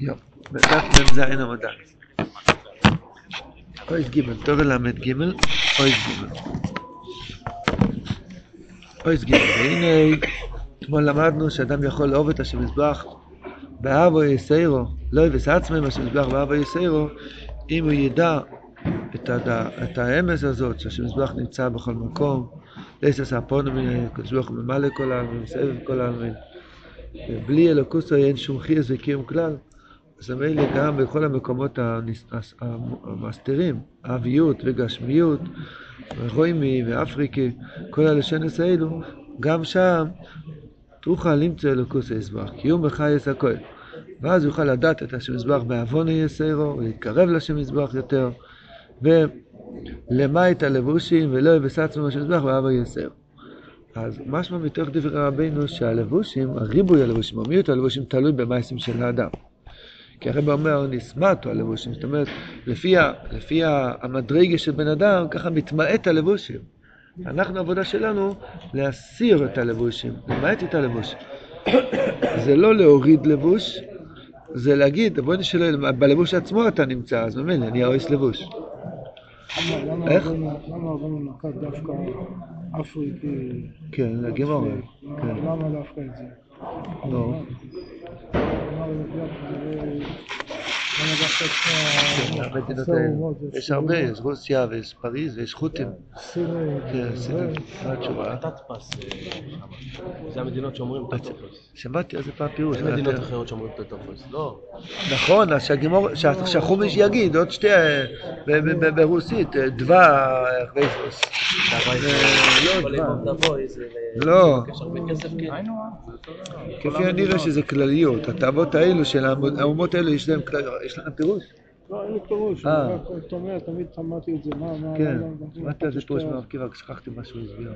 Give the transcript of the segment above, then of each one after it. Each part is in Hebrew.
יופ, בדף מ"ז עמוד א'. אויס ג', תור ל"ג, אויס ג'. אויס ג', והנה, אתמול למדנו שאדם יכול לאהוב את השם מזבח באבו יסיירו, לא יבס עצמם השם מזבח באבו יסיירו, אם הוא ידע את, הד... את האמס הזאת, שהשם מזבח נמצא בכל מקום, לסס אפונומי, הקדוש ברוך הוא ממלא כל העלמין, מסבב כל העלמין. בלי אלוקוסו אין שום חייס וקיום כלל. אז מילא גם בכל המקומות המסתירים, אביות וגשמיות, רוימי ואפריקי, כל הלשונס האלו, גם שם תוכל למצוא אלוקוס היסבך, קיום בחייס הכל. ואז יוכל לדעת את השם מזבח בעוון יסרו, ולהתקרב לשם מזבח יותר, ולמית הלבושים ולא יבס עצמו השם מזבח ואבו יסרו. אז משמע מתוך דברי רבינו שהלבושים, הריבוי הלבושים, המיעוט הלבושים תלוי במעשים של האדם. כי הרב אומר נסמטו הלבושים, זאת אומרת, לפי, לפי המדרגה של בן אדם, ככה מתמעט הלבושים. אנחנו, העבודה שלנו, להסיר את הלבושים, למעט את הלבושים. זה לא להוריד לבוש, זה להגיד, בוא נשאל, בלבוש עצמו אתה נמצא, אז ממילא אני אוהס לבוש. איך? למה רבנו נקט דווקא אפריקי? כן, לגימורה. כן. למה דווקא את זה? נו. 이렇 게. יש הרבה, יש רוסיה ויש פריז ויש חות'ים. כן, סינים. מה התשובה? ת"פס שם. זה המדינות שאומרים תתופס. שמעתי על זה פעם פירוש. אין מדינות אחרות שאומרים תתופס. לא. נכון, אז שהחומש יגיד, עוד שתי, ברוסית, דבה, איך וייסבוס. לא. לא. כן. כפי הנראה שזה כלליות. התאוות האלו של האומות האלו, יש להם יש להם פירוש? לא, אין לי פירוש, אה. רק תומר, תמיד שמעתי את זה, מה, מה, כן, שמעתי על זה פירוש מרב קיבה, רק שכחתי מה שהוא הסביר.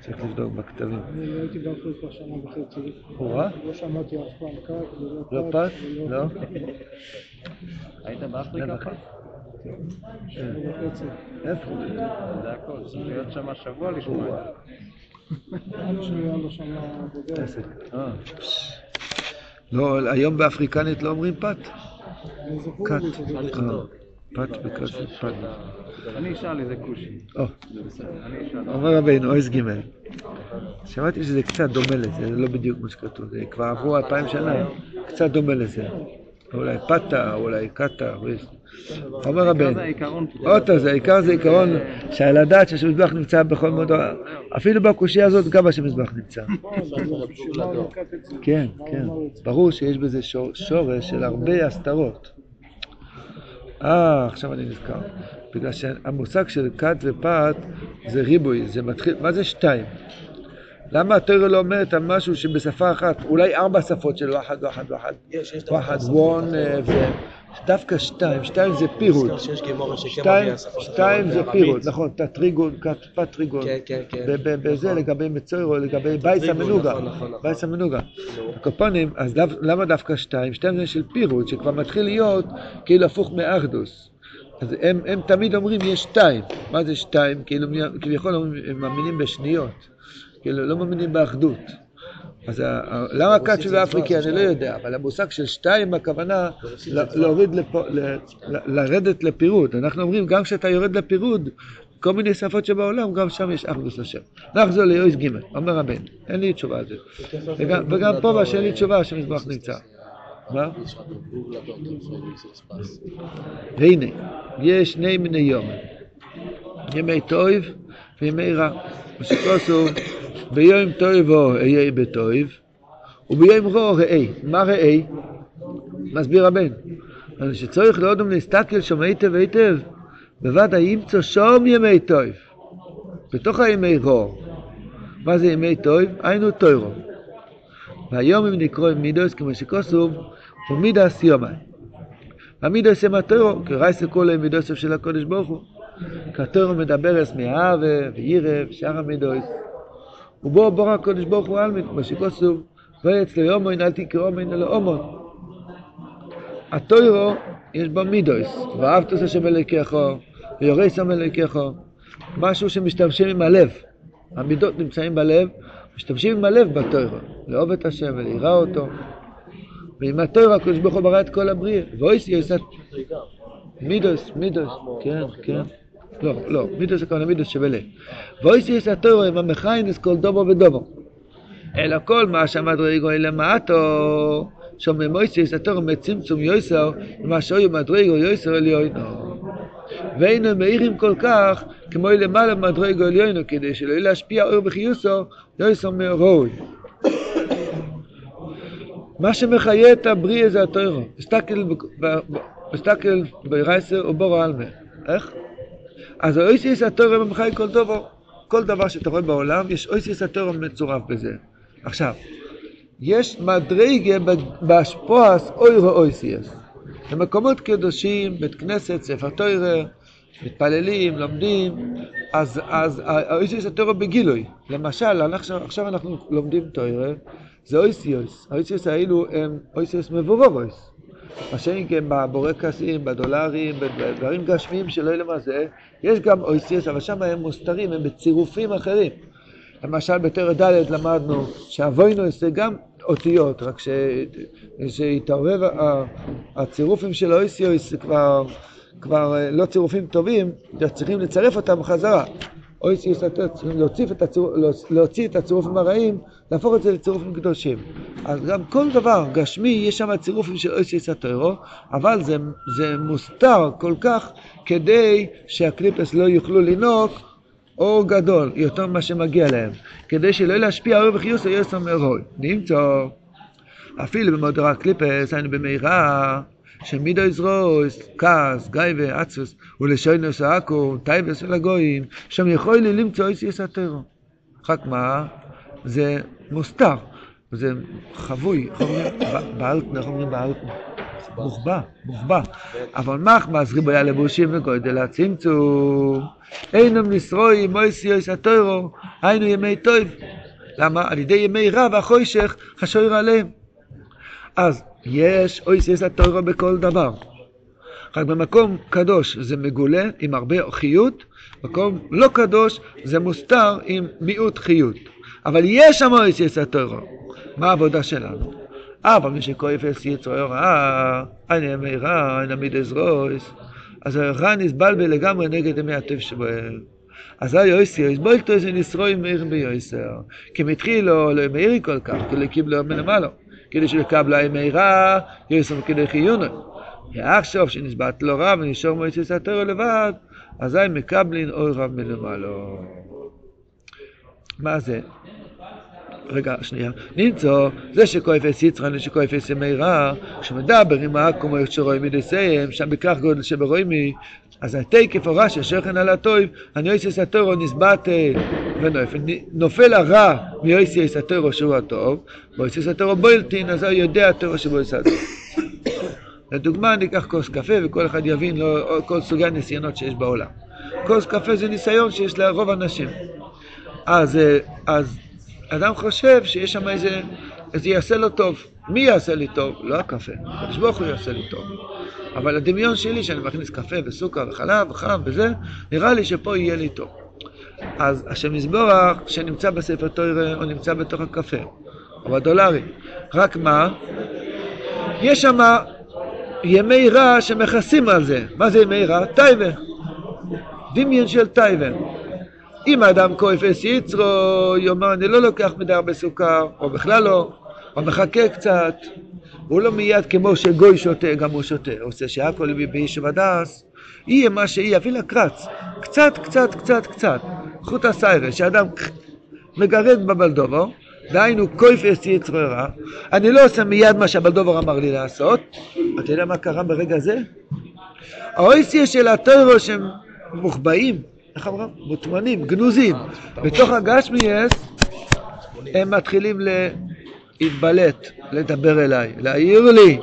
צריך לבדוק בכתבים. אני לא הייתי באפריקה שנה וחצי, הוראה? לא שמעתי אף פעם כת ולא לא פת? לא? היית באפריקה פעם? שנה וחצי. איפה? זה הכל, צריך להיות שם שבוע לשמוע את זה. אה. לא, היום באפריקנית לא אומרים פת. כת. פת בכסף, פת. אני אשאל איזה כושי. אומר רבינו, אויס ג' שמעתי שזה קצת דומה לזה, זה לא בדיוק מה שכתוב, זה כבר עברו אלפיים שנה, קצת דומה לזה. אולי פתה, אולי קטה, ויש- אומר העיקרון. אותו זה, העיקר זה עיקרון שעל הדעת שהשמזבח נמצא בכל מאוד, אפילו בקושייה הזאת גם השמזבח נמצא. כן, כן. ברור שיש בזה שור, שורש של הרבה הסתרות. אה, עכשיו אני נזכר. בגלל שהמושג של כת ופת זה ריבוי, זה מתחיל, מה זה שתיים? למה התורה לא אומרת על משהו שבשפה אחת, אולי ארבע שפות של ואחד, ואחד, ואחד, יש, יש ואחד, וון, ודווקא שתיים, שתיים זה פירוט. שתיים, זה. פירוט, נכון, תטריגון, כת, פת טריגון. כן, כן, כן. בזה נכון. לגבי מצוירו, לגבי בייס טריגון, המנוגה. נכון, נכון. בייס המנוגה. נו. הקופונים, אז דו- למה דווקא שתיים? שתיים זה של פירוט, שכבר מתחיל להיות כאילו הפוך מאחדוס. אז הם, הם תמיד אומרים יש שתיים. מה זה שתיים? כאילו כביכול הם מאמינים בשניות. כאילו לא מאמינים באחדות. אז למה כת של אפריקי אני לא יודע, אבל המושג של שתיים הכוונה להוריד לרדת לפירוד. אנחנו אומרים גם כשאתה יורד לפירוד, כל מיני שפות שבעולם, גם שם יש אחדוס השם. נחזור ליועץ ג', אומר רבנו, אין לי תשובה על זה. וגם, פה מה שאין לי תשובה, שהמזבח נמצא. מה? והנה, יש שני מיני יום, ימי טוב וימי רע. מה שכוסו, ביום טובו אהיה בטוב, וביום רע ראה. מה ראה? מסביר הבן. אבל שצריך לאודם להסתכל שם היטב היטב, בוודאי ימצא שם ימי טוב, בתוך הימי רע. מה זה ימי טוב? היינו טוירו. והיום אם נקרא מידוס כמו שכוסוב, הוא מידס יומי. המידוס הם הטוירו, כרייס לכל מידוס של הקודש ברוך הוא. הטוירו מדבר אס מאהבה וירא ושאר המידוס. ובו בור הקודש ברוך הוא אלמין, כמו שכוסוב, ויצא ליומין אל תקראו מן אלא אומון. הטוירו יש בו מידוס, ואהבת את השם אלוקיך, ויורא שם אלוקיך, משהו שמשתמשים עם הלב. המידות נמצאים בלב, משתמשים עם הלב בתוירו, לאהוב את השם וליראה אותו. ועם התוירו הקדוש ברוך הוא ברא את כל הבריאה. ואויס יש מידוס, מידוס, כן, כן. לא, לא, מידוס כמובן מידוס שבלב. ואויס יש התוירו עם המכיינס כל דובו ודובו. אלא כל מה שהמדרגו אלה מעטו, שומע מויסיס התורו מצמצום יויסר, ומה שאויו מדרגו יויסר עליונו. ואינו מאירים כל כך כמו למעלה מדרגו עליונו, כדי שלא יהיה להשפיע אור בחיוסו, יויסר מאורוי. מה שמחיה את הבריאה זה התוירו. מסתכל ברייסר ובורו עלמה. איך? אז האויסיס התוירו ממחי כל דבר. כל דבר שאתה רואה בעולם, יש אויסיס התוירו מצורף בזה. עכשיו, יש מדרגה באשפועס אוירו אויסיס. במקומות קדושים, בית כנסת, ספר תוירה, מתפללים, לומדים, אז, אז האויסיס התוירו בגילוי. למשל, אנחנו, עכשיו אנחנו לומדים תוירה, זה אויסיוס. האויסיוס האלו הם אויסיוס מבורובויס. מה שאין כן בבורקסים, בדולרים, בדברים גשמיים שלא יהיה למה זה, יש גם אויסיוס, אבל שם הם מוסתרים, הם בצירופים אחרים. למשל בתור ד' למדנו שאבוינו זה גם אותיות, רק. שהתערבב הצירופים של האויסיוס זה כבר, כבר אה, לא צירופים טובים, צריכים לצרף אותם בחזרה. אויסיוס צריכים להוציא את, הציר... להוציא את הצירופים הרעים, להפוך את זה לצירופים קדושים. אז גם כל דבר גשמי, יש שם צירופים של אויסיוס הטרו, אבל זה, זה מוסתר כל כך כדי שהקליפס לא יוכלו לנהוג אור גדול, יותר ממה שמגיע להם, כדי שלא להשפיע אור וחיוס או יוסר מאורוי. נמצא, אפילו במודרה קליפס, היינו במהירה, שמידו יזרוס, כעס, גייבה, עצוס, ולשוינוס העכו, טייבס ולגויים, שם יכול לי למצוא איסיס הטרו. רק מה? זה מוסתר, זה חבוי, איך אומרים? באלטנה, איך אומרים באלטנה? מוחבא, מוחבא. אבל מחמס ריבויה לבושים וגודל הצמצום. אינם נשרוי מויסיוס הטוירו, היינו ימי טוב. למה? על ידי ימי רע והחוישך חשור עליהם. אז יש אויסיוס הטוירו בכל דבר. רק במקום קדוש זה מגולה עם הרבה חיות, מקום לא קדוש זה מוסתר עם מיעוט חיות. אבל יש שם אויסיוס הטוירו. מה העבודה שלנו? אבל מי שכואפס יצרו רעה, אני ימי רע, אני עמיד עזרויס, אז הרע נסבל לגמרי נגד ימי הטוב שבהם. אז היה יויסיוס, בואי כתוב זה נשרוי מאיר ביוסר. כי מתחילו לא מאירי כל כך, כי לא קיבלו מלמעלה. כדי שלקבלה ימי רע, יוסר כדי חיונו. ועכשיו שנסבט לו רע ונשאר מויסיוס הטרו לבד, אזי מקבלין אוי רב מלמעלה. מה זה? רגע, שנייה. נמצא, זה שכואפס יצרן ושכואפס ימי רע, כשמדבר עם העכומו שרואים מדסיים, שם בכך גודל שברואים מי, אז התקף רש"י שכן על הטוב, הניוסיס הטורו נסבט ונופל. נופל הרע מיוסיס הטורו שהוא הטוב, ויוסיס הטורו בוילטין, אז הוא יודע הטורו שבו יסד. לדוגמה, ניקח כוס קפה וכל אחד יבין לו כל סוגי הניסיונות שיש בעולם. כוס קפה זה ניסיון שיש לרוב אנשים. אז, אה, אז אדם חושב שיש שם איזה, איזה יעשה לו טוב. מי יעשה לי טוב? לא הקפה, הקדוש ברוך הוא יעשה לי טוב. אבל הדמיון שלי שאני מכניס קפה וסוכר וחלב וחם וזה, נראה לי שפה יהיה לי טוב. אז השם יזבורך שנמצא בספר תוירה או נמצא בתוך הקפה, או בדולרים. רק מה? יש שם ימי רע שמכסים על זה. מה זה ימי רע? טייבה. דמיון של טייבה. אם האדם כואפס יצרו, יאמר אני לא לוקח מדי הרבה סוכר, או בכלל לא, או מחכה קצת, הוא לא מיד כמו שגוי שותה, גם הוא שותה, עושה שהכל בישוב הדס, יהיה מה שיהיה, אפילו קרץ, קצת, קצת, קצת, קצת, חוט הסיירס, שאדם מגרד בבלדובו, דהיינו כויפס יצרו רע, אני לא עושה מיד מה שהבלדובר אמר לי לעשות, אתה יודע מה קרה ברגע זה? האויסיה של הטוירו שהם מוחבאים, איך אמרם? מוטמנים, גנוזים, בתוך הגשמיאס הם מתחילים להתבלט, לדבר אליי, להעיר לי.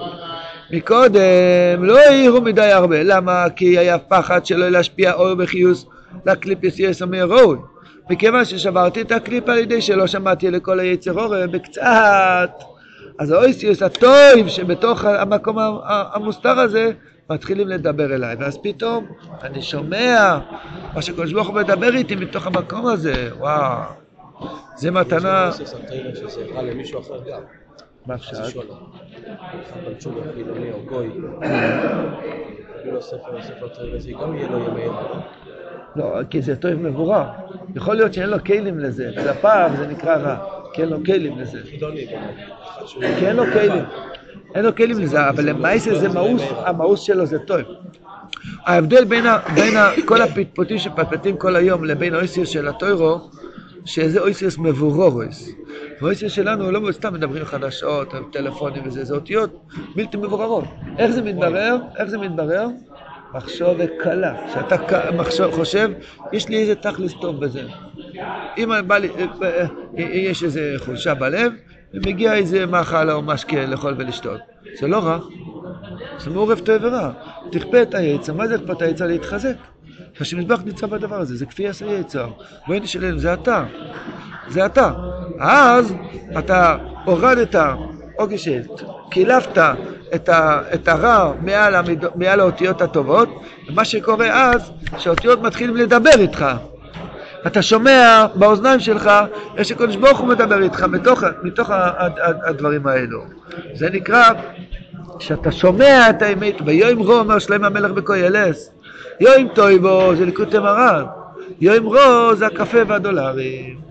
מקודם לא העירו מדי הרבה, למה? כי היה פחד שלא להשפיע אור וחיוס לקליפס יסר מהראוי. מכיוון ששברתי את הקליפ על ידי שלא שמעתי לכל היצר אור בקצת, אז האויסיוס הטוב שבתוך המקום המוסתר הזה מתחילים לדבר אליי, ואז פתאום אני שומע מה שקדוש ברוך הוא מדבר איתי מתוך המקום הזה, וואו, זה מתנה, שזה רע למישהו אחר גם. מה? לשאול. אבל תשובה חילוני או גוי, יהיו לו ספר, ספר תורה, זה גם יהיה לו ימי יום. לא, כי זה טוב מבורר. יכול להיות שאין לו כלים לזה, כלפיו זה נקרא רע, כי אין לו כלים לזה. כי אין לו כלים. אין לו כלים לזה, אבל למעשה זה מאוס, המאוס שלו זה טוב. ההבדל בין, כל הפטפוטים שפטפטים כל היום לבין האויסיוס של הטוירו, שזה אויסיוס מבורורס. והאויסיוס שלנו לא סתם מדברים חדשות, על טלפונים וזה, זה אותיות בלתי מבוררות. איך זה מתברר? איך זה מתברר? מחשוב וקלה. כשאתה מחשוב, חושב, יש לי איזה תכלס טוב בזה. אם בא לי, אה, אה, יש איזה חולשה בלב, ומגיע איזה מאכל או משקה לאכול ולשתות. זה לא רע, זה מעורב טוב ורע. תכפה את היצר, מה זה לכפות היצר? להתחזק. שהשמזבח נמצא בדבר הזה, זה כפי עשה יצר. בואי נשלם, זה אתה. זה אתה. אז אתה הורדת, או כשקילפת את, ה, את הרע מעל, המיד, מעל האותיות הטובות, ומה שקורה אז, שהאותיות מתחילים לדבר איתך. אתה שומע באוזניים שלך איך שקדוש ברוך הוא מדבר איתך מתוך, מתוך הדברים האלו. זה נקרא שאתה שומע את האמת, ויום רו אומר שלם המלך בקוילס, יום טויבו זה ליקוטי מרן, יום רו זה הקפה והדולרים.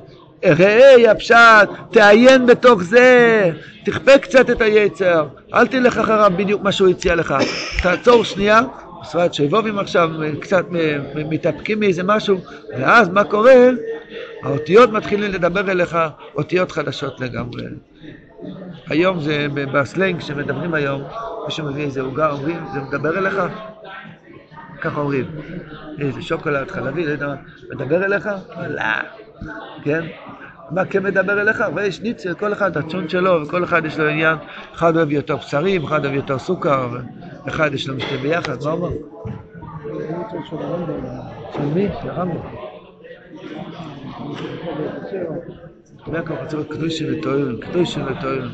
ראה הפשט, תעיין בתוך זה, תכפה קצת את היצר, אל תלך אחריו בדיוק מה שהוא הציע לך. תעצור שנייה, בסביבת שבובים עכשיו קצת מתאפקים מאיזה משהו, ואז מה קורה? האותיות מתחילים לדבר אליך אותיות חדשות לגמרי. היום זה בסלנג שמדברים היום, מישהו מביא איזה עוגה, אומרים, זה מדבר אליך? ככה אומרים, איזה שוקולד חלבי, לא יודע מה, מדבר אליך? לא, כן? מה כן מדבר אליך? ויש ניצל, כל אחד הצ'ון שלו, וכל אחד יש לו עניין, אחד אוהב יותר בשרים, אחד אוהב יותר סוכר, אחד יש לו משתה ביחד, מה אומר? של הרמב"ם, של מי? של הרמב"ם. יעקב רוצה להיות קדושים וטועים, קדושים וטועים.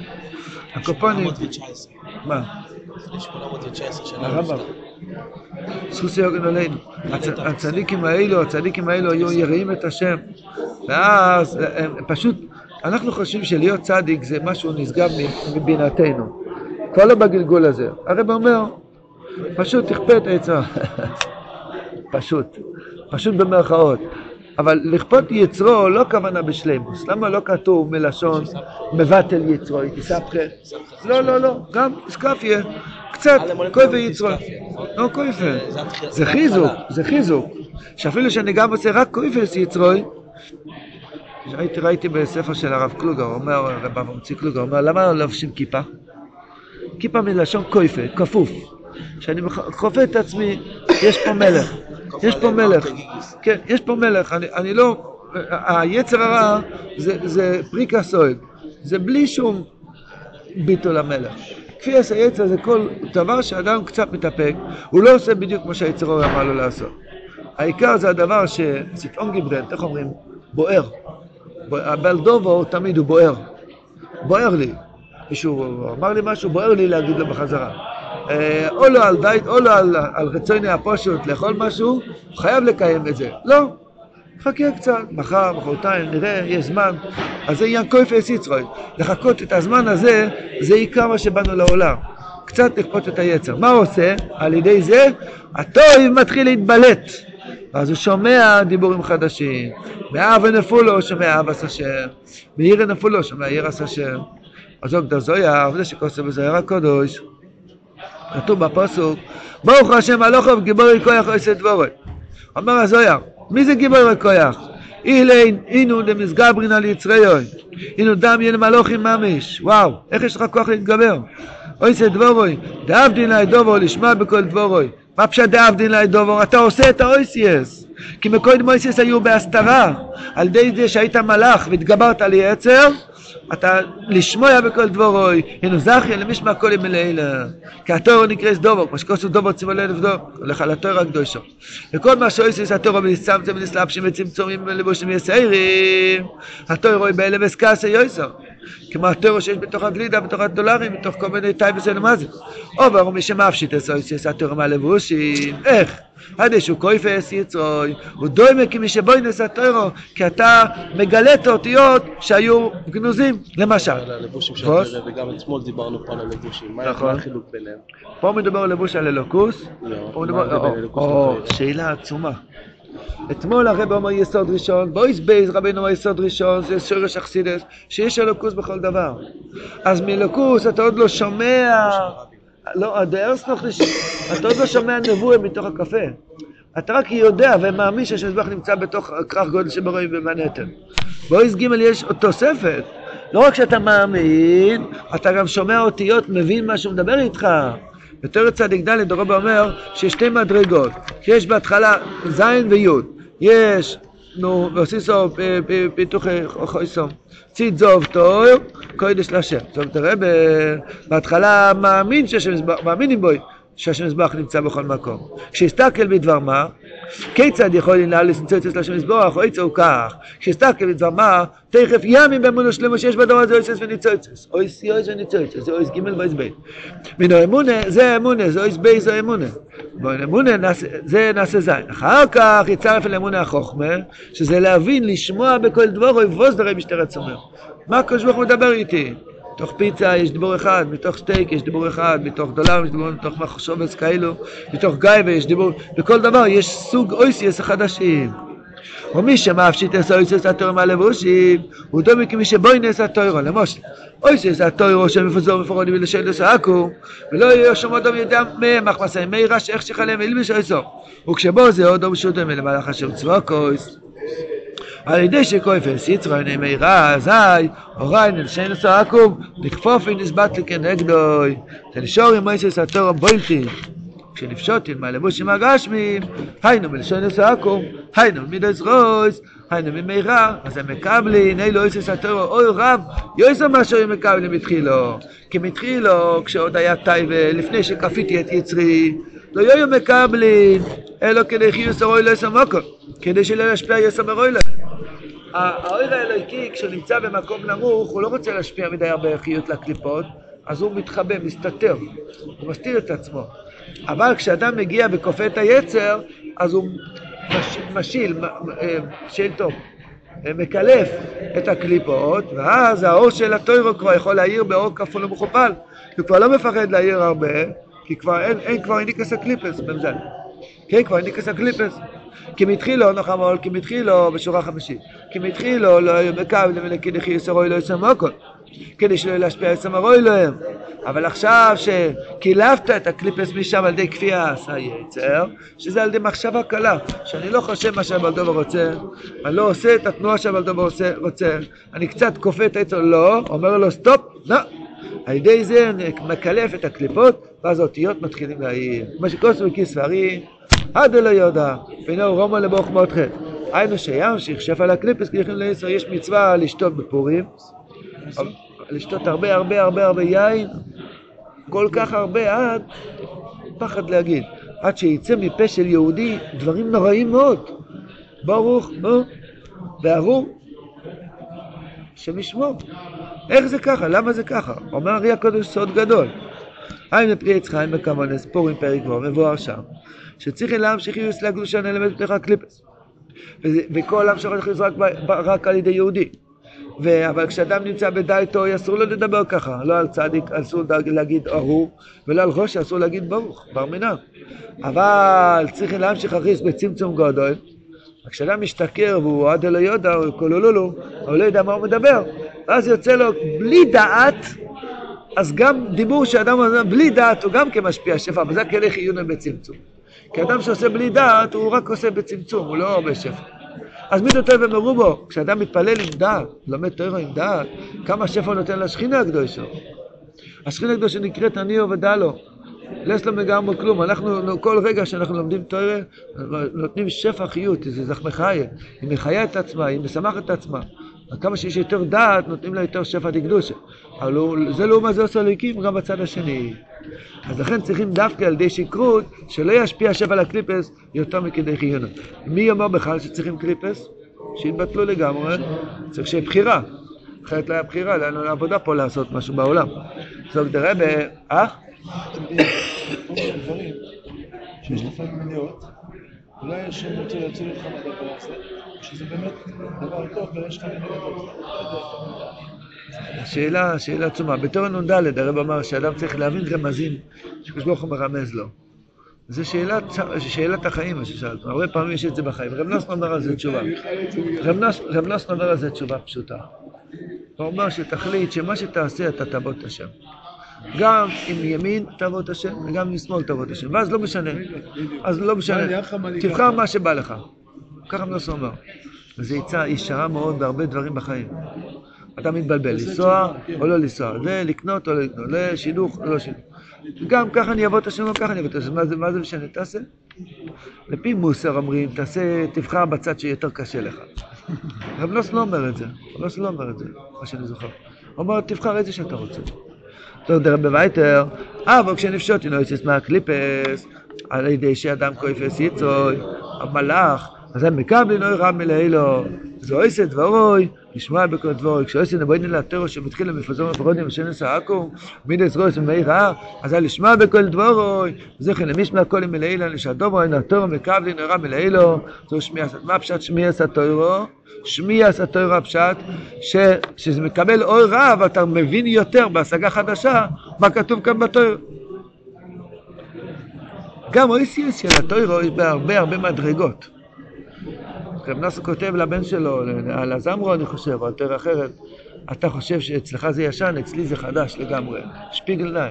הקופונים, 819. מה? 819 שנה. הרמב"ם. סוסי יוגן עלינו. הצ- הצדיקים האלו, הצדיקים האלו היו יראים את השם. ואז הם פשוט, אנחנו חושבים שלהיות צדיק זה משהו נשגב מבינתנו. כבר לא בגלגול הזה. הרב אומר, פשוט תכפה את היצר. פשוט. פשוט במרכאות. אבל לכפות יצרו לא כוונה בשלימוס. למה לא כתוב מלשון מבטל יצרו, תספחה? לא, לא, לא. גם סקפיה. קצת, כויפה יצרו. לא כויפה. זה חיזוק. זה חיזוק. שאפילו שאני גם עושה רק כויפס יצרוי, ראיתי, ראיתי בספר של הרב קלוגר, אומר, הרב אברמצי קלוגר, אומר, למה לא לובשים כיפה? כיפה מלשון כויפה, כפוף. כשאני מח- כופה את עצמי, יש פה מלך. יש פה מלך. כן, יש פה מלך. אני, אני לא... היצר הרע זה, זה פריקה סויג. זה בלי שום ביטול המלך. כפי עשה יצר זה כל דבר שאדם קצת מתאפק, הוא לא עושה בדיוק כמו שהיצר אמר לו לעשות. העיקר זה הדבר שציפון גיברנט, איך אומרים? בוער. הבלדובו תמיד הוא בוער. בוער לי. מישהו אמר לי משהו, בוער לי להגיד לו בחזרה. אה, או לא על דייט, או לא על, על רצוני הפשוט לאכול משהו, חייב לקיים את זה. לא, חכה קצת, מחר, מחרתיים, נראה, יש זמן. אז זה עניין קויפס יצרוי. לחכות את הזמן הזה, זה עיקר מה שבאנו לעולם. קצת לכפות את היצר. מה הוא עושה? על ידי זה, הטוב מתחיל להתבלט. ואז הוא שומע דיבורים חדשים. מאב ונפולו שומע אבס השם. מעיר ונפולו שומע ירס השם. אז זוג דזויה, וזה שכוסף בזויר הקודש. כתוב בפסוק, ברוך השם הלוכו גיבורי כוח עושה דבורי. אומר הזויר, מי זה גיבורי כוח? אילין, אינו דמסגברין על יצריוי, אינו דם ין מלוכים ממש, וואו, איך יש לך כוח להתגבר? עושה דבורוי, דאבדין לה דובו לשמוע בכל דבורוי. מה פשט דאבדין לה דובו? אתה עושה את האויסיאס. כי מקודם מויסיאס היו בהסתרה. על ידי זה שהיית מלאך והתגברת על יצר, אתה לשמוע בכל דבורוי, הנו זכיה למשמע קולים מלילה. כי התורו נקרא דובו, כמו שכוסו דובו ציוו לאלף דוב, הולך על התורו הקדושו. וכל מה שאויסיס התורו ונסצמצם ונסלבשים וצמצומים ולבושים יסיירים, התורו היא באלף אסקסה יויסו. כמו התיאור שיש בתוך הגלידה, בתוך הדולרים, בתוך כל מיני טייבס אלמזים. עובר מי שמפשיט את סויסיס התיאור מהלבושים, איך? עד שהוא כויפס יצרוי, הוא דומה כמי שבוינס התוירו, כי אתה מגלה את האותיות שהיו גנוזים, למשל. על הלבושים? התרא, וגם אתמול דיברנו פה על הלבושים. מה נכון. מה החילוק ביניהם? פה מדובר על לבוש על אלוקוס, לא, מה או, או? שאלה עצומה. אתמול הרב אומר יסוד ראשון, בויס בייז רבינו אומר יסוד ראשון, זה שורש אכסידס, שיש אלוקוס בכל דבר. אז מאלוקוס אתה עוד לא שומע, לא, הדארסנוך, אתה עוד לא שומע נבואה מתוך הקפה. אתה רק יודע ומאמין שהשמזבח נמצא בתוך כרך גודל שברואים במנהטן. בויס ג' יש עוד תוספת. לא רק שאתה מאמין, אתה גם שומע אותיות, מבין מה שהוא מדבר איתך. בתור צדיק ד' הרב אומר שיש שתי מדרגות, שיש בהתחלה ז' וי', יש, נו, ועושיסו פיתוחי חויסום, ציד זוב טוב, קודש להשם. זאת אומרת, הרב בהתחלה מאמין יזבח, מאמינים בו שהשם יזבח נמצא בכל מקום. כשהסתכל בדבר מה, כיצד יכול לנהל ניצוצס לשם יזבח, או יצאו כך, כשהסתכל בדבר מה, תכף ימים באמונו שלמה שיש בדבר הזה אויסס וניצוצס, אויס יויס וניצוצס, זה אויס ג' ואויס ב'. מן האמונה, זה האמונה, זה אויס ב' זה האמונה. אמונה, זה נעשה זין. אחר כך יצרף אל אמונה החוכמה, שזה להבין, לשמוע בכל דברו, יבוז דרי משטרת צומר. מה הקדוש ברוך הוא מדבר איתי? מתוך פיצה יש דיבור אחד, מתוך סטייק יש דיבור אחד, מתוך דולר יש דיבור, מתוך מחשובס כאלו, מתוך גייבה יש דיבור, בכל דבר יש סוג אויסיאס חדשים. ומי שמפשיט את אויסיאס התוירו מהלבושים, הוא דומה כמי שבוינס התוירו, למושל. אויסיאס התוירו שמפוזור מפורונים ולשאל עכו"ם, ולא יהיה שום אדם יודע מהם, אך מי רש איך שחלם אלביש אויסו. וכשבו זה עוד דום שוטם למלאך השם צבוקויס. על ידי שכויפס יצרו עיני מהירה אזי אוריין אל שאין עשו עקום לכפופי נסבט לכנגדוי תלשור עם מויסס התור הבוילטי כשנפשוטין מהלבושים הגשמים. היינו מלשון עשו עקום היינו ממידס רויס היינו ממהירה אז הם מקבלין אילו יויסס התור אוי רב יויסו מה שהם מקבלין מתחילו. כי מתחילו כשעוד היה טייבה לפני שכפיתי את יצרי לא יהיו מקבלין אלא כדי חיוס הרוי לא יסם מוקו כדי שלא ישפיע יסם הרוי לו האויר האלוהיקי כשהוא נמצא במקום נמוך הוא לא רוצה להשפיע מדי הרבה חיות לקליפות אז הוא מתחבא, מסתתר, הוא מסתיר את עצמו. אבל כשאדם מגיע וכופה את היצר אז הוא מש, משיל, מ- מ- אה, טוב. אה, מקלף את הקליפות ואז האור של הטוירו כבר יכול להאיר באור כפול ומכופל. הוא כבר לא מפחד להאיר הרבה כי כבר אין, אין כבר איניקס הקליפס במזל. כן, כבר איניקס הקליפס כי מתחילו, נחמול, כי מתחילו, בשורה חמישית, כי מתחילו לא היו מקבלים אלא כדי חיסרוי לא יסמוקון, כדי שלא להשפיע יסמרוי להם. אבל עכשיו שקילפת את הקליפס משם על ידי כפייה יצר, שזה על ידי מחשבה קלה, שאני לא חושב מה שהבלדובר רוצה, אני לא עושה את התנועה שהבלדובר רוצה, אני קצת כופה את היצר, לא, אומר לו סטופ, לא. על ידי זה אני מקלף את הקליפות, ואז האותיות מתחילים להעיר. כמו שכוסו בכיס ספרים, עד לא יודע, ואינו רומו לבוך חטא. היינו על הקליפס, כי יכולים לעשר, יש מצווה לשתות בפורים, לשתות הרבה הרבה הרבה הרבה יין, כל כך הרבה עד, פחד להגיד, עד שיצא מפה של יהודי דברים נוראים מאוד. ברוך, נו, וארור, השם ישמור. איך זה ככה? למה זה ככה? אומר ארי הקודש סוד גדול. היי מפרי עץ חיים בכוונס, פורים פרק ו' מבואר שם, שצריכים להמשיך יוס לקדושה נלמד בתוך הקליפס. וזה- וכל עם שרק רק, ב- רק על ידי יהודי. ו- אבל כשאדם נמצא בדייטו, אסור לו לדבר ככה. לא על צדיק אסור להגיד ארור, ולא על ראש אסור להגיד ברוך, בר מינן. אבל צריכים להמשיך להכניס בצמצום גדול. כשאדם משתכר והוא עד אלו יודע, הוא קולולולו, הוא לא יודע מה הוא מדבר, ואז יוצא לו בלי דעת, אז גם דיבור שאדם אומר בלי דעת הוא גם כן משפיע שפע, אבל זה כלי חיון בצמצום. כי אדם שעושה בלי דעת, הוא רק עושה בצמצום, הוא לא בשפע. אז מי נותן במרובו? כשאדם מתפלל עם דעת, לומד תורה עם דעת, כמה שפע הוא נותן לשכינה הקדושה. השכינה הקדושה נקראת עניו ודלו. לס לא מגמרי כלום, אנחנו כל רגע שאנחנו לומדים תורה, נותנים שפע חיות, זה זכמי חיה, היא מחיה את עצמה, היא משמחת את עצמה. כמה שיש יותר דעת, נותנים לה יותר שפע דקדושה. אבל זה לעומת זה עושה אלוהיקים גם בצד השני. אז לכן צריכים דווקא על ידי שכרות, שלא ישפיע שפע על הקליפס יותר מכדי חיונות. מי אומר בכלל שצריכים קליפס? שיתבטלו לגמרי, צריך שיהיה בחירה. אחרת לא היה בחירה, לא היה לנו עבודה פה לעשות משהו בעולם. זאת דרבה, אה? דברים שיש לפעמים מניעות, אולי השם רוצה להציל אותך מהדבר הזה, שזה באמת דבר טוב ויש לך מניעות. שאלה, שאלה עצומה. בתור נ"ד הרב אמר שאדם צריך להבין רמזים שקדוש ברוך הוא מרמז לו. זו שאלת, שאלת החיים, מה ששאלת. הרבה פעמים יש את זה בחיים. רב נוסן אומר על זה תשובה. רב נוס- רב נוסן אומר על זה תשובה פשוטה. הוא אומר שתחליט שמה שתעשה אתה תעבוד את השם. גם עם ימין תעבוד את השם, וגם עם שמאל תעבוד את השם. ואז לא משנה. אז לא משנה. תבחר. מה שבא לך. ככה רב נוסן אומר. וזו עצה ישרה מאוד בהרבה דברים בחיים. אתה מתבלבל, לנסוע או לא לנסוע, לקנות או לא לקנות, לשידוך או לא שידוך. גם ככה אני אעבוד את השם, גם ככה אני אעבוד את השם. מה זה, זה משנה? תעשה. לפי מוסר אומרים, תעשה, תבחר בצד שיותר קשה לך. רב נוסן לא אומר את זה, רב נוסן לא אומר את זה, מה שאני זוכר. הוא אומר, תבחר איזה שאתה רוצה. טוב, דרך ב, ווייטער, אה, אבל כשנפשוט, אינו יוצא מהקליפס, על ידי שאדם כויפס יצוי, המלאך, אז הם מקבלים אוי רב מלאילו, זה אויסא דברוי, לשמוע בכל דבורוי, כשאויסא נבוידן לטרו שמתחיל למפזור מפרודים ושנס העכו, מידס רויס ומאי רעה, אז היה לשמוע בכל דבורוי, זכר למישמע עם מלאילו, לשדובו אין הטרו מקבלים אוי רב מלאילו, זו שמיע, מה פשט שמיע סטוירו? שמיע סטוירו הפשט, שזה מקבל אוי רב, אתה מבין יותר בהשגה חדשה, מה כתוב כאן בתוירו. גם אויסיוס של התוירו יש בהרבה הרבה מדרגות. רב נאסו כותב לבן שלו, על הזמרו אני חושב, או יותר אחרת, אתה חושב שאצלך זה ישן, אצלי זה חדש לגמרי. שפיגל נאי.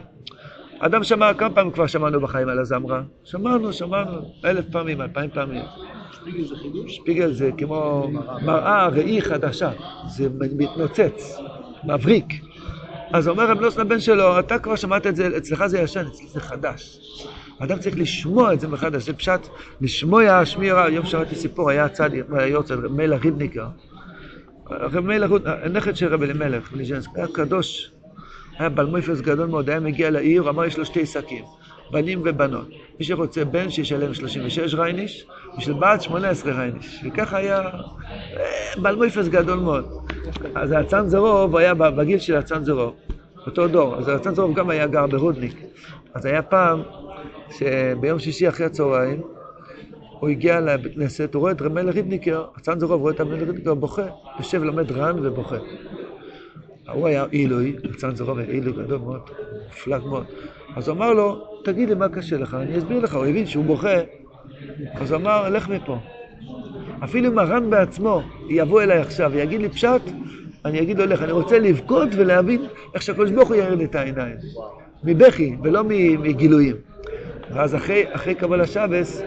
אדם שמע, כמה פעמים כבר שמענו בחיים על הזמרה? שמענו, שמענו, אלף פעמים, אלפיים פעמים. שפיגל זה כמו מראה, ראי חדשה. זה מתנוצץ, מבריק. אז אומר רב נוס לבן שלו, אתה כבר שמעת את זה, אצלך זה ישן, אצלי זה חדש. אדם צריך לשמוע את זה מחדש, זה פשט, לשמוע שמי רע. יום שמעתי סיפור, היה יורצל, רב מלך ריבניקר. מלך, הנכד של רב אלימלך, היה קדוש, היה בעל מויפס גדול מאוד, היה מגיע לעיר, אמר יש לו שתי שקים, בנים ובנות. מי שרוצה בן שישלם 36 רייניש, בשביל בת 18 רייניש. וככה היה אה, בעל מויפס גדול מאוד. אז הצאנזרוב היה בגיל של הצאנזרוב, אותו דור. אז הצאנזרוב גם היה גר ברודניק. אז היה פעם שביום שישי אחרי הצהריים, הוא הגיע לבית כנסת, הוא רואה את רמל ריבניקר, הצאנזרוב רואה את רמל ריבניקר בוכה, יושב לומד ר"ן ובוכה. הוא היה עילוי, הצאנזרוב היה עילוי גדול מאוד, מופלג מאוד. אז הוא אמר לו, תגיד לי מה קשה לך, אני אסביר לך. הוא הבין שהוא בוכה, אז הוא אמר, לך מפה. אפילו אם הר"ן בעצמו יבוא אליי עכשיו ויגיד לי פשט, אני אגיד לו, לך, אני רוצה לבכות ולהבין איך שהקדוש ברוך הוא יאיר לי את העיניים. מבכי ולא מגילויים. ואז אחרי, אחרי קבל השבס,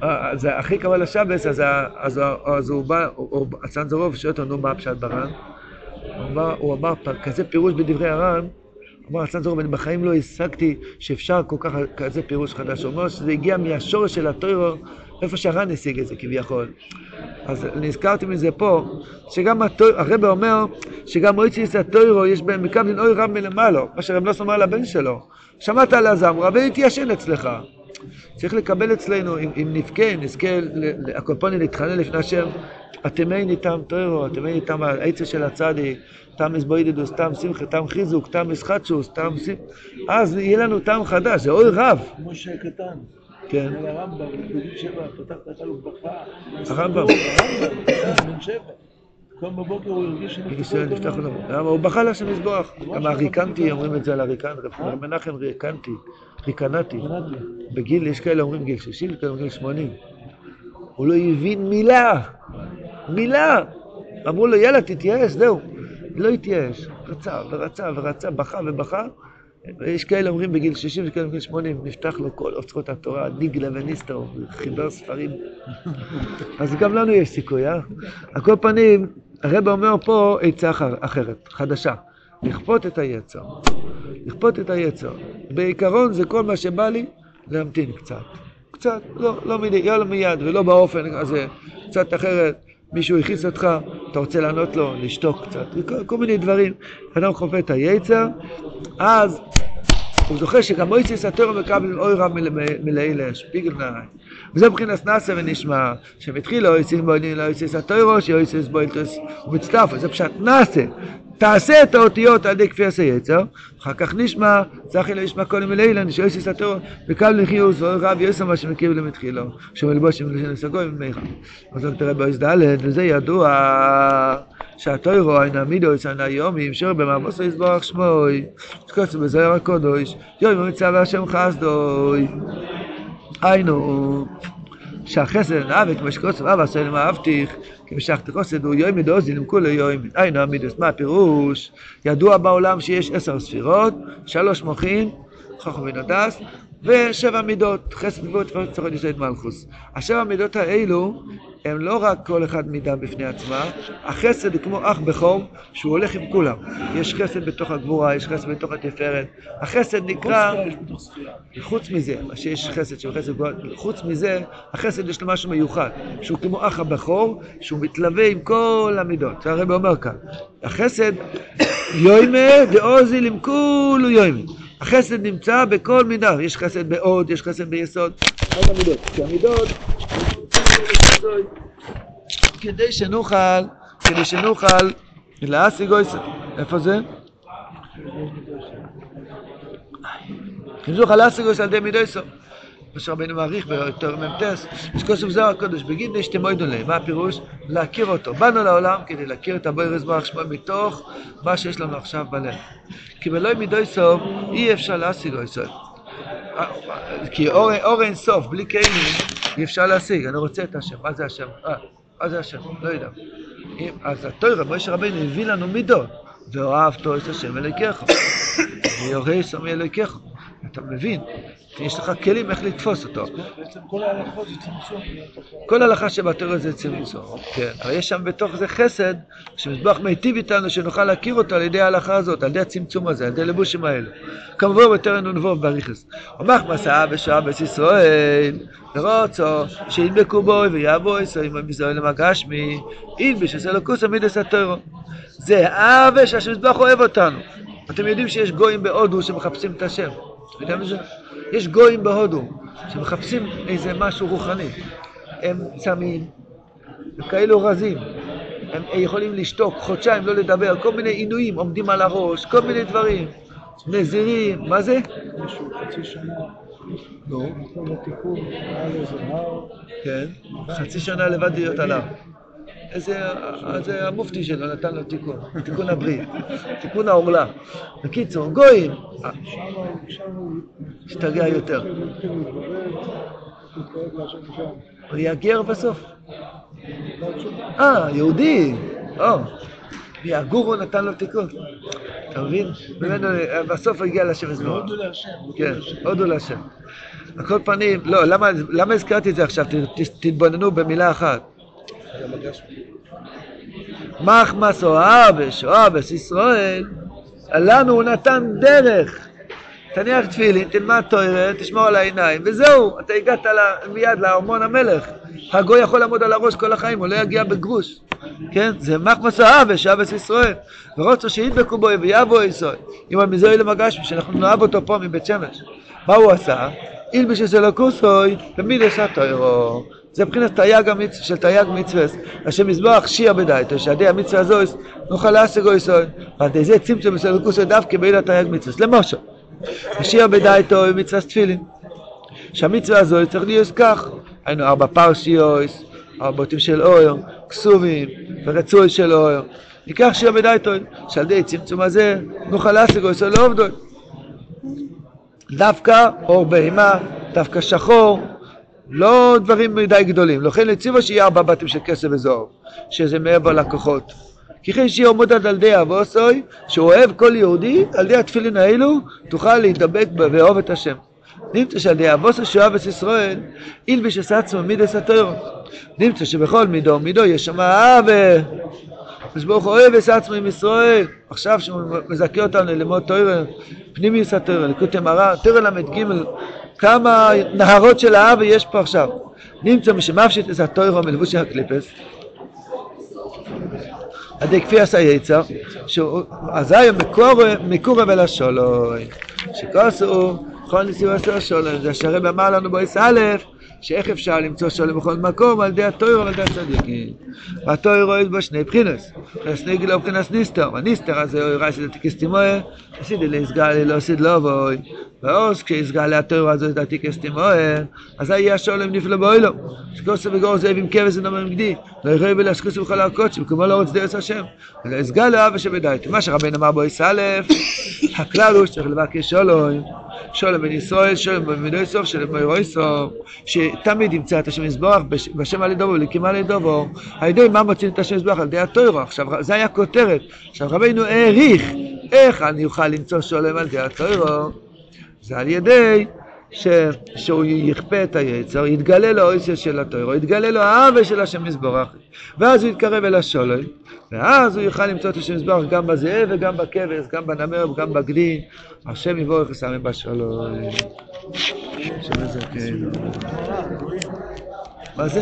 אז אחרי קבל השבס, אז, אז, אז הוא בא, הצאנזרוב שואל אותו, נו, מה הפשט בר"ן? הוא אמר, הוא אמר כזה פירוש בדברי הר"ן, אמר, הצאנזרוב, אני בחיים לא השגתי שאפשר כל כך כזה פירוש חדש. הוא אומר שזה הגיע מהשורש של הטוירו, איפה שהר"ן השיג את זה כביכול. אז נזכרתי מזה פה, שגם הרב אומר שגם מויציס הטוירו יש בהם מקבלין אוי רב מלמעלה, מה שרב נוס אומר לבן שלו. שמעת על הזמרה והתיישן אצלך. צריך לקבל אצלנו, אם, אם נבכה, נזכה, הקופוני להתחנן לפני השם, אטמי ניתם טוירו, אטמי ניתם העצה של הצדי, תם מזבוידדוס, תם שמחה, תם חיזוק, תם מסחטשוס, תם. אז יהיה לנו טעם חדש, זה אוי רב. כמו שקטן, כן, הרמב"ם, בגיל שבע, פתח את החלוק בכה. הרמב"ם. הרמב"ם, בן שבע. קם בבוקר הוא הרגיש נפתח עולם. למה? הוא בכה להשם יזבח. גם הריקנטי, אומרים את זה על הריקנט, רב מנחם ריקנטי, ריקנטי. בגיל, יש כאלה אומרים גיל 60, כאלה אומרים גיל 80. הוא לא הבין מילה, מילה. אמרו לו, יאללה, תתייאש, זהו. לא התייאש. רצה ורצה ורצה, בכה ובכה. יש כאלה אומרים בגיל 60 וכאלה בגיל 80, נפתח לו כל אוצרות התורה, ניגלה וניסטר, חיבר ספרים. אז גם לנו יש סיכוי, אה? על כל פנים, הרב אומר פה עצה אחר- אחרת, חדשה. לכפות את היצר. לכפות את היצר. בעיקרון זה כל מה שבא לי, להמתין קצת. קצת, לא, לא לא מיד ולא באופן הזה, קצת אחרת. מישהו הכעיס אותך, אתה רוצה לענות לו, לשתוק קצת, כל, כל מיני דברים. אדם כופה את היצר, אז הוא זוכר שגם מויסיס הטרו מקבל אוי רב מלאלה, שפיגל נעי. וזה מבחינת נאסה ונשמע, שמתחיל לא יסיס בוילין, לא יסיס התוירו, שיוסיס בוילטוס, הוא מצטרף, זה פשט נאסה. תעשה את האותיות על ידי כפי עשה יצר, אחר כך נשמע, זכי לא ישמע קודם מלילן, שיוסיס התוירו, וקל לחיוס, ורב יוסם מה שמקיב למתחילו, שמלבושים לשן הסגוי ממך. אז רק תראה באיז ד' וזה ידוע. שהתוירו אין עמידו יצאן היומים, שור במעמוס יזבח שמוי, שקוץ בזוהר הקודש, יום ומצב השם חסדוי. היינו, שהחסד נאווה כמו שקוץ ואבא עשה למה אבטיח, כי משכת חוסד הוא יום מדוזי למכולו יום, היינו עמידוס, מה הפירוש? ידוע בעולם שיש עשר ספירות, שלוש מוחין, חוכם ונדס, ושבע מידות, חסד גבוה תפארת צורת יסוד מלכוס. השבע מידות האלו הם לא רק כל אחד מידה בפני עצמה, החסד הוא כמו אח בכור שהוא הולך עם כולם. יש חסד בתוך הגבורה, יש חסד בתוך התפארת. החסד נקרא. חוץ מזה, שיש חסד שהוא חסד חוץ מזה, החסד יש לו משהו מיוחד, שהוא כמו אח הבכור, שהוא מתלווה עם כל המידות. זה הרב אומר כאן, החסד יוימה דאוזי למכולו יוימה. החסד נמצא בכל מידה, יש חסד בעוד, יש חסד ביסוד, כל המידות. כי המידות, כדי שנוכל, כדי שנוכל להשיג אויסר. איפה זה? כדי שנוכל להשיג אויסר על ידי מידויסר. מה שרבנו מעריך בתור מ"טס, יש כוסף זוהר הקודש, בגיד נשתמוידו להם, מה הפירוש? להכיר אותו. באנו לעולם כדי להכיר את הבויר זבח שמו מתוך מה שיש לנו עכשיו בלב. כי בלא מידוי סוף אי אפשר להשיג אויסר. כי אור, אור אין סוף, בלי כלים, אי אפשר להשיג. אני רוצה את השם. מה זה השם? אה, מה זה השם? לא יודע. אם, אז התוירה, משה רבינו הביא לנו מידות. ואוהבתו את השם אלוקיך. ויורא סמי אלוקיך. אתה מבין? יש לך כלים איך לתפוס אותו. בעצם כל ההלכות זה צמצום. כל הלכה שבתורה זה צמצום. כן. אבל יש שם בתוך זה חסד, שמזבח מיטיב איתנו, שנוכל להכיר אותו על ידי ההלכה הזאת, על ידי הצמצום הזה, על ידי הלבושים האלו. כמובן בתרן ונבוא בריכס. ומח מסעה בשעה בס ישראל, ורוצו, שידבקו בו ויעבו עשו עם המזרעי למגשמי, אין בשעשה אלוקוס עמידס הטרו. זה אהבה שהשמזבח אוהב אותנו. אתם יודעים שיש גויים בהודו שמחפשים את השם. אתה יודע מזה? יש גויים בהודו שמחפשים איזה משהו רוחני. הם צמים, הם כאלו רזים. הם יכולים לשתוק חודשיים, לא לדבר, כל מיני עינויים עומדים על הראש, כל מיני דברים. נזירים, מה זה? מישהו חצי שנה, נו, איזה הר, כן. חצי שנה לבד להיות עליו. זה המופתי שלו נתן לו תיקון, תיקון הברית, תיקון העורלה. בקיצור, גויים, אה, השתגע יותר. להשם. הוא יהיה גר בסוף. אה, יהודי. או, והגורו נתן לו תיקון. אתה מבין? ממנו, בסוף הוא הגיע לשם יזמור. הודו להשם. כן, להשם. הודו להשם. על כל פנים, לא, למה, הזכרתי את זה עכשיו? תתבוננו במילה אחת. מחמס אוהבש, אוהבש ישראל, לנו הוא נתן דרך. תניח תפילין, תלמד תוירה, תשמור על העיניים, וזהו, אתה הגעת מיד לארמון המלך. הגוי יכול לעמוד על הראש כל החיים, הוא לא יגיע בגרוש. כן? זה מחמס אוהבש, אוהבש ישראל. ורוצו שידבקו בו ויבוא ישראל. עם המזוהי למגשמי, שאנחנו נאהב אותו פה מבית שמש. מה הוא עשה? אילביש אצל הכוסוי, תמיד עשה תוירו. זה מבחינת תייג המצווה, של תייג מצווה, השם מזבח שיעה בדייתו, שעדי המצווה הזו נוכל להשיגו ישראל, ועל ידי זה צמצום הכוסוי דווקא בין התייג מצווה. למשל, שיעה בדייתו היא מצווה תפילין, שהמצווה הזו צריך להיות כך, היינו ארבע פרשיות, ארבע בתים של אויר, כסובים, ורצוי של אויר. ניקח שיעה בדייתו, שעל ידי צמצום הזה נוכל להשיגו ישראל לעובדו. דווקא אור בהמה, דווקא שחור, לא דברים מדי גדולים. לכן הציבו שיהיה ארבע בתים של כסף וזוהר, שזה מעבר לכוחות. כי כן שיהיה עומד על ידי אבוסוי, שהוא אוהב כל יהודי, על ידי התפילין האלו, תוכל להידבק ואהוב את השם. נמצא שעל ידי אבוסוי שאוהב את ישראל, אילביש עשה עצמו מידס התוירו. נמצא שבכל מידו ומידו יש שם אהבה. אז ברוך הוא אוהב את עצמו עם ישראל. עכשיו שהוא מזכה אותנו ללמוד תוירה, פנימיוס התוירה, לקוטי מראה, תוירה ל"ג, כמה נהרות של אהבה יש פה עכשיו. נמצא משמפשיט את התוירה מלבושי הקליפס. על ידי כפי עשה יצר, אזי מקורב אל השולוי, שכוסו כל ניסים עשר השולוי, זה שהרב אמר לנו בויס א', שאיך אפשר למצוא שולם בכל מקום על ידי התוירו ועל ידי הצדיקים. והתוירו יש בו שני בחינס, בחינס נגילה ובחינס ניסטר, הניסטר הזה הוא לדתיקס תימואה, עשיתי להסגל לא עשית לא בוי, ועוז כשיסגל להתוירו הזה לדתיקס תימואה, אז היה שולם נפלא באוילו, שקוסו וגור זאב עם כבש ונאמר גדי, לא יכולים ולהשקוסו בכל הקודשים, כמו לא רוצה דרס השם, ולא יסגל לאבא שבדייתי, מה שרבנו אמר בו א', הכלל הוא שצריך לבקש שולם, שולם בן ישראל, שולם בן מידו סוף, שולם בן רוי שתמיד ימצא את השם יזבוח בשם על ידובו, לקים על ידובו, על ידי מה מוצאים את השם יזבוח? על ידי התוירו, עכשיו זה היה כותרת, עכשיו רבינו העריך איך אני אוכל למצוא שולם על ידי התוירו, זה על ידי ש... שהוא יכפה את היצר, יתגלה לו האויסר של התוירו, יתגלה לו העוול של השם יזבורך, ואז הוא יתקרב אל השולם, ואז הוא יוכל למצוא את השם יזבורך גם בזאב וגם בכבש, גם בנמר וגם בגדי, השם יבורך בשלום. השם יזכנו. מה זה?